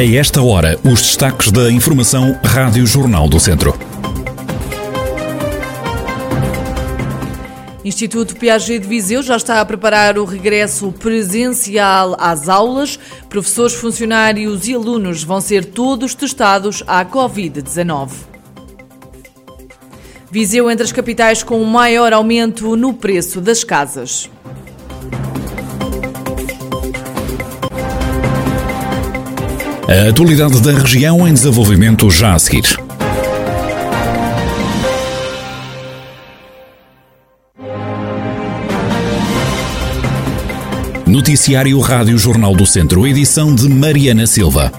A esta hora, os destaques da Informação Rádio Jornal do Centro. Instituto Piaget de Viseu já está a preparar o regresso presencial às aulas. Professores, funcionários e alunos vão ser todos testados à Covid-19. Viseu entre as capitais com o maior aumento no preço das casas. A atualidade da região em desenvolvimento já a seguir. Noticiário Rádio Jornal do Centro, edição de Mariana Silva.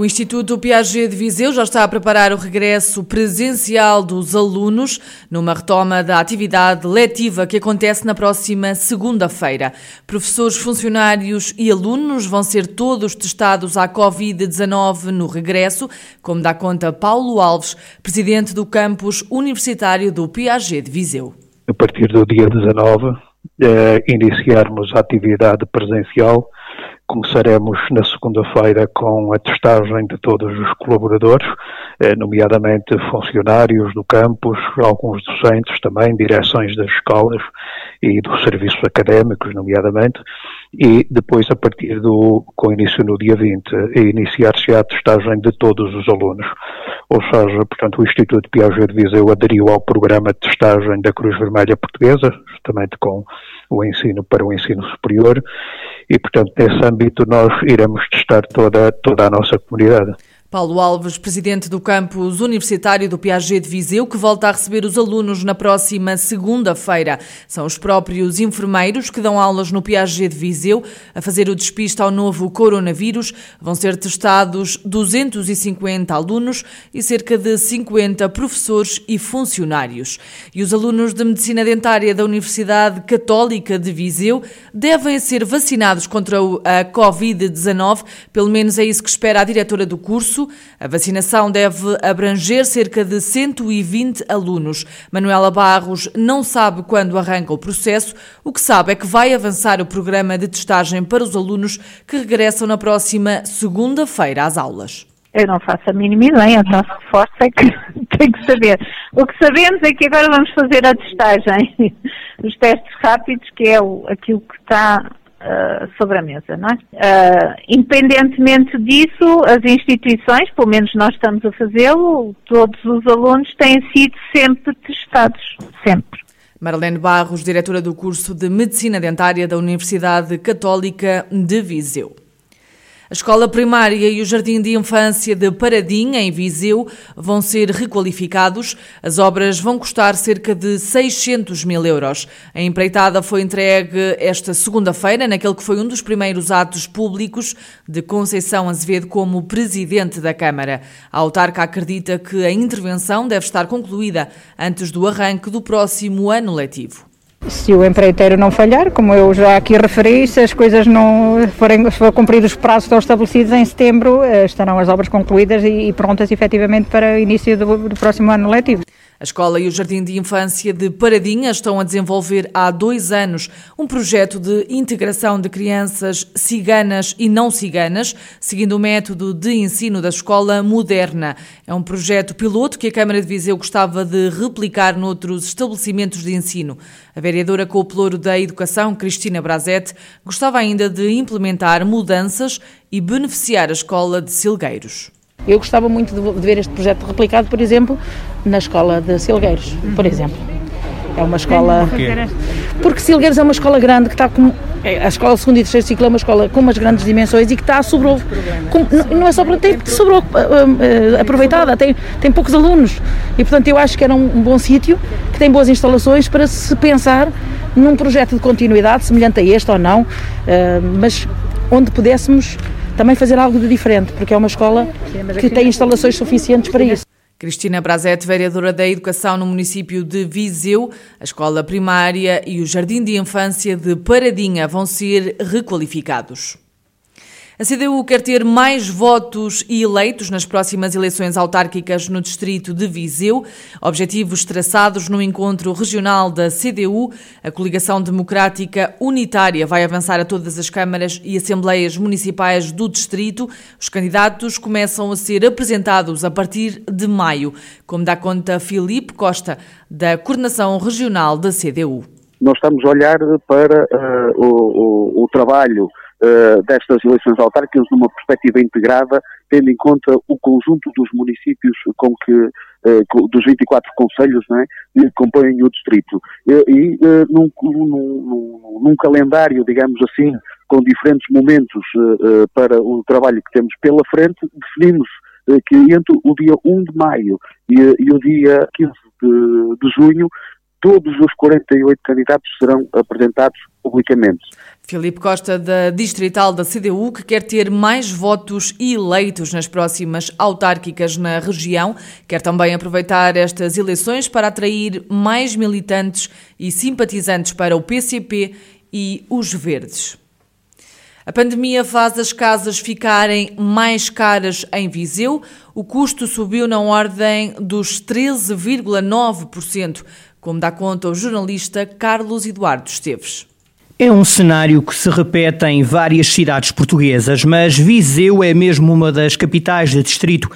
O Instituto Piaget de Viseu já está a preparar o regresso presencial dos alunos numa retoma da atividade letiva que acontece na próxima segunda-feira. Professores, funcionários e alunos vão ser todos testados à Covid-19 no regresso, como dá conta Paulo Alves, presidente do campus universitário do Piaget de Viseu. A partir do dia 19, eh, iniciarmos a atividade presencial Começaremos na segunda-feira com a testagem de todos os colaboradores, eh, nomeadamente funcionários do campus, alguns docentes também, direções das escolas e dos serviços académicos, nomeadamente, e depois, a partir do, com início no dia 20, iniciar-se a testagem de todos os alunos. Ou seja, portanto, o Instituto Piaget de Viseu aderiu ao programa de testagem da Cruz Vermelha Portuguesa, justamente com o ensino para o ensino superior, e, portanto, nesse âmbito nós iremos testar toda, toda a nossa comunidade. Paulo Alves, presidente do campus universitário do Piaget de Viseu, que volta a receber os alunos na próxima segunda-feira. São os próprios enfermeiros que dão aulas no Piaget de Viseu a fazer o despiste ao novo coronavírus. Vão ser testados 250 alunos e cerca de 50 professores e funcionários. E os alunos de medicina dentária da Universidade Católica de Viseu devem ser vacinados contra a Covid-19, pelo menos é isso que espera a diretora do curso curso. A vacinação deve abranger cerca de 120 alunos. Manuela Barros não sabe quando arranca o processo. O que sabe é que vai avançar o programa de testagem para os alunos que regressam na próxima segunda-feira às aulas. Eu não faço a mínima ideia, o nosso reforço é que tem que saber. O que sabemos é que agora vamos fazer a testagem, os testes rápidos, que é aquilo que está uh, sobre a mesa, não é? Uh, independentemente disso, as instituições, pelo menos nós estamos a fazê-lo, todos os alunos têm sido sempre testados, sempre. Marlene Barros, diretora do curso de Medicina Dentária da Universidade Católica de Viseu. A escola primária e o jardim de infância de Paradinha, em Viseu, vão ser requalificados. As obras vão custar cerca de 600 mil euros. A empreitada foi entregue esta segunda-feira, naquele que foi um dos primeiros atos públicos de Conceição Azevedo como presidente da Câmara. A autarca acredita que a intervenção deve estar concluída antes do arranque do próximo ano letivo. Se o empreiteiro não falhar, como eu já aqui referi, se as coisas não forem for cumpridos os prazos que estão estabelecidos em setembro, eh, estarão as obras concluídas e prontas efetivamente para o início do, do próximo ano letivo. A escola e o Jardim de Infância de Paradinha estão a desenvolver há dois anos um projeto de integração de crianças ciganas e não ciganas, seguindo o método de ensino da escola moderna. É um projeto piloto que a Câmara de Viseu gostava de replicar noutros estabelecimentos de ensino. A vereadora com o pelouro da Educação, Cristina Brazete, gostava ainda de implementar mudanças e beneficiar a escola de Silgueiros. Eu gostava muito de ver este projeto replicado, por exemplo, na escola de Silgueiros, por exemplo. É uma escola. Porque Silgueiros é uma escola grande que está com. É, a escola segundo e terceiro ciclo é uma escola com umas grandes dimensões e que está a sobrou. Com, não é só para. tem sobrou uh, uh, aproveitada, tem, tem poucos alunos. E portanto eu acho que era um, bom sítio, que tem boas instalações para se pensar num projeto de continuidade, semelhante a este ou não, uh, mas onde pudéssemos também fazer algo de diferente, porque é uma escola que tem instalações suficientes para isso. Cristina Brazete, vereadora da Educação no município de Viseu, a escola primária e o jardim de infância de Paradinha vão ser requalificados. A CDU quer ter mais votos e eleitos nas próximas eleições autárquicas no distrito de Viseu. Objetivos traçados no encontro regional da CDU. A coligação democrática unitária vai avançar a todas as câmaras e assembleias municipais do distrito. Os candidatos começam a ser apresentados a partir de maio, como dá conta Filipe Costa, da coordenação regional da CDU. Nós estamos a olhar para uh, o, o, o trabalho uh, destas eleições autárquicas numa perspectiva integrada, tendo em conta o conjunto dos municípios com que, uh, dos 24 conselhos né, que compõem o distrito. E, e uh, num, num, num, calendário, digamos assim, com diferentes momentos para o trabalho que temos pela frente, definimos que entre o dia 1 de maio e, e o dia 15 de, de junho todos os 48 candidatos serão apresentados publicamente. Filipe Costa, da Distrital da CDU, que quer ter mais votos eleitos nas próximas autárquicas na região, quer também aproveitar estas eleições para atrair mais militantes e simpatizantes para o PCP e os Verdes. A pandemia faz as casas ficarem mais caras em Viseu. O custo subiu na ordem dos 13,9%, como dá conta o jornalista Carlos Eduardo Esteves. É um cenário que se repete em várias cidades portuguesas, mas Viseu é mesmo uma das capitais de distrito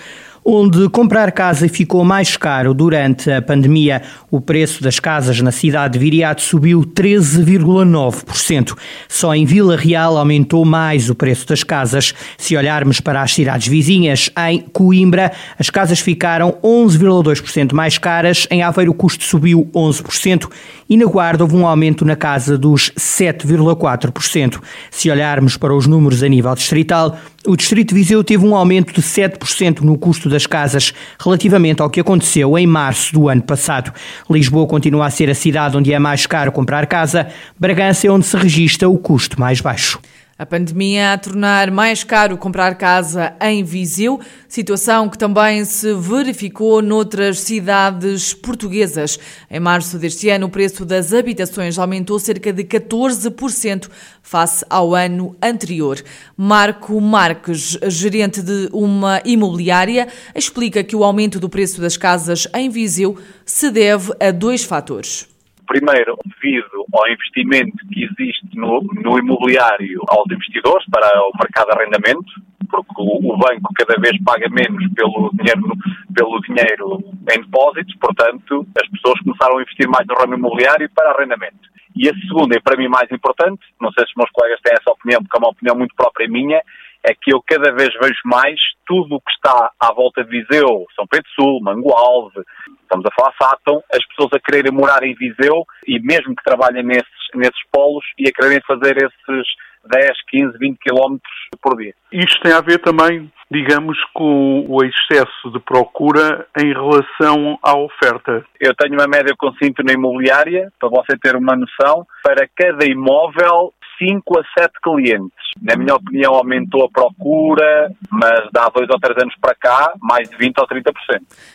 onde comprar casa ficou mais caro durante a pandemia. O preço das casas na cidade de Viriato subiu 13,9%. Só em Vila Real aumentou mais o preço das casas. Se olharmos para as cidades vizinhas, em Coimbra, as casas ficaram 11,2% mais caras, em Aveiro o custo subiu 11% e na Guarda houve um aumento na casa dos 7,4%. Se olharmos para os números a nível distrital, o Distrito de Viseu teve um aumento de 7% no custo das casas relativamente ao que aconteceu em março do ano passado. Lisboa continua a ser a cidade onde é mais caro comprar casa, Bragança é onde se registra o custo mais baixo. A pandemia a tornar mais caro comprar casa em Viseu, situação que também se verificou noutras cidades portuguesas. Em março deste ano, o preço das habitações aumentou cerca de 14% face ao ano anterior. Marco Marques, gerente de uma imobiliária, explica que o aumento do preço das casas em Viseu se deve a dois fatores. Primeiro, devido ao investimento que existe no, no imobiliário aos investidores para o mercado de arrendamento, porque o, banco cada vez paga menos pelo dinheiro, pelo dinheiro em depósitos, portanto, as pessoas começaram a investir mais no ramo imobiliário para arrendamento. E a segunda, e para mim mais importante, não sei se os meus colegas têm essa opinião, porque é uma opinião muito própria minha, é que eu cada vez vejo mais tudo o que está à volta de Viseu, São Pedro Sul, Mangualde, estamos a falar Sátão, as pessoas a quererem morar em Viseu e mesmo que trabalhem nesses, nesses polos e a quererem fazer esses 10, 15, 20 quilómetros por dia. Isto tem a ver também, digamos, com o excesso de procura em relação à oferta. Eu tenho uma média com cinto na imobiliária, para você ter uma noção, para cada imóvel 5 a 7 clientes. Na minha opinião, aumentou a procura, mas dá dois ou três anos para cá, mais de 20 ou 30%.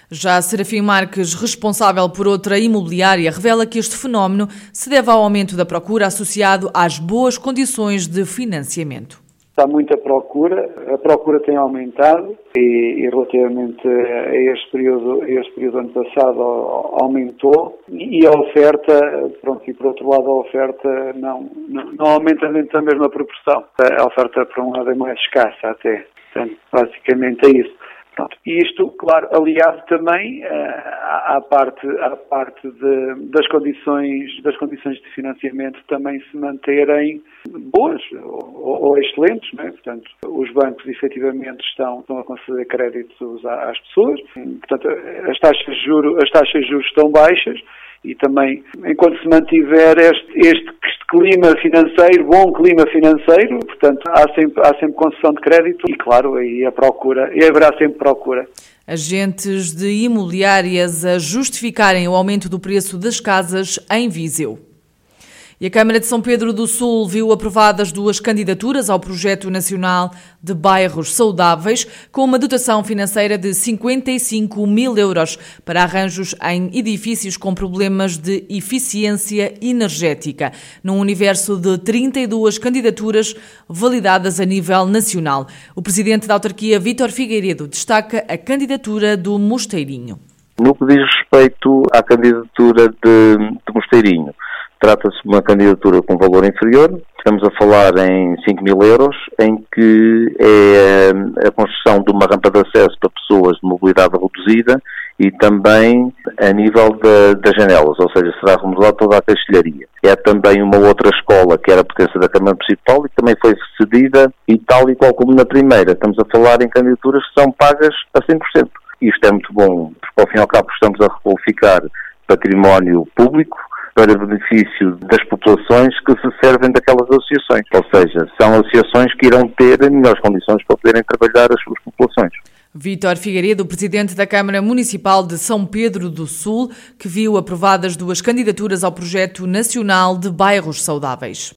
Já Serafim Marques, responsável por outra imobiliária, revela que este fenómeno se deve ao aumento da procura associado às boas condições de financiamento está muita procura, a procura tem aumentado e, e relativamente a este período, a este período ano passado aumentou e a oferta, pronto, e por outro lado a oferta não, não, não aumenta dentro da mesma proporção. A oferta por um lado é mais escassa até. Portanto, basicamente é isso. Pronto. E isto, claro, aliado também uh, à, à, parte, à parte de, das, condições, das condições de financiamento também se manterem boas ou, ou excelentes, é? portanto, os bancos efetivamente estão, estão a conceder créditos às pessoas, portanto, as taxas de juros, as taxas de juros estão baixas, e também, enquanto se mantiver este, este, clima financeiro, bom clima financeiro, portanto, há sempre, há sempre concessão de crédito e, claro, aí a procura, e haverá sempre procura. Agentes de imobiliárias a justificarem o aumento do preço das casas em Viseu. E a Câmara de São Pedro do Sul viu aprovadas duas candidaturas ao Projeto Nacional de Bairros Saudáveis, com uma dotação financeira de 55 mil euros para arranjos em edifícios com problemas de eficiência energética, num universo de 32 candidaturas validadas a nível nacional. O presidente da autarquia, Vítor Figueiredo, destaca a candidatura do Mosteirinho. No que diz respeito à candidatura de, de Mosteirinho, Trata-se de uma candidatura com valor inferior, estamos a falar em 5 mil euros, em que é eh, a construção de uma rampa de acesso para pessoas de mobilidade reduzida e também a nível das janelas, ou seja, será remodelada toda a castelharia. É também uma outra escola que era a pertença da Câmara Municipal e também foi cedida e tal e qual como na primeira. Estamos a falar em candidaturas que são pagas a 100%. Isto é muito bom, porque ao fim e ao cabo estamos a requalificar património público, para benefício das populações que se servem daquelas associações. Ou seja, são associações que irão ter melhores condições para poderem trabalhar as suas populações. Vítor Figueiredo, presidente da Câmara Municipal de São Pedro do Sul, que viu aprovadas duas candidaturas ao projeto nacional de bairros saudáveis.